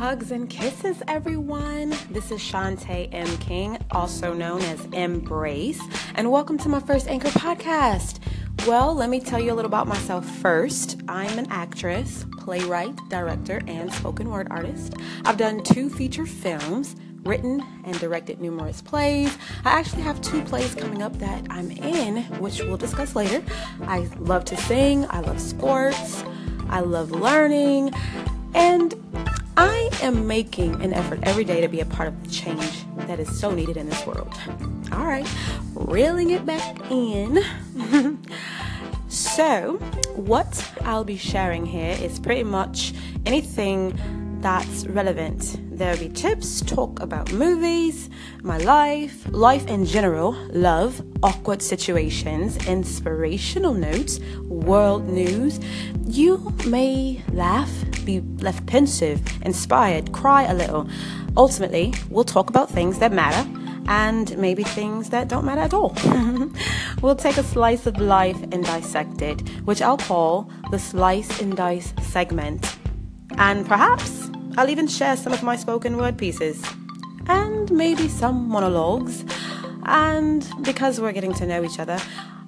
Hugs and kisses, everyone. This is Shantae M. King, also known as Embrace, and welcome to my first Anchor podcast. Well, let me tell you a little about myself first. I'm an actress, playwright, director, and spoken word artist. I've done two feature films, written and directed numerous plays. I actually have two plays coming up that I'm in, which we'll discuss later. I love to sing, I love sports, I love learning, and am making an effort every day to be a part of the change that is so needed in this world. All right, reeling it back in. so, what I'll be sharing here is pretty much anything that's relevant. There'll be tips, talk about movies, my life, life in general, love, awkward situations, inspirational notes, world news. You may laugh, be left pensive, inspired, cry a little. Ultimately, we'll talk about things that matter and maybe things that don't matter at all. we'll take a slice of life and dissect it, which I'll call the Slice and Dice segment. And perhaps I'll even share some of my spoken word pieces and maybe some monologues. And because we're getting to know each other,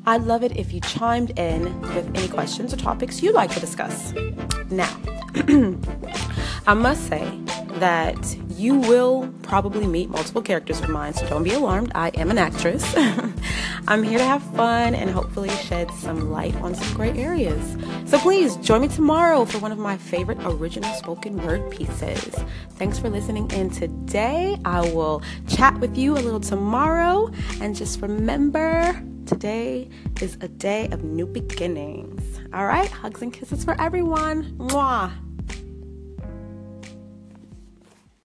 I'd love it if you chimed in with any questions or topics you'd like to discuss. Now, I must say that you will probably meet multiple characters of mine, so don't be alarmed. I am an actress. I'm here to have fun and hopefully shed some light on some gray areas. So please join me tomorrow for one of my favorite original spoken word pieces. Thanks for listening in today. I will chat with you a little tomorrow. And just remember, today is a day of new beginnings. All right, hugs and kisses for everyone. Mwah.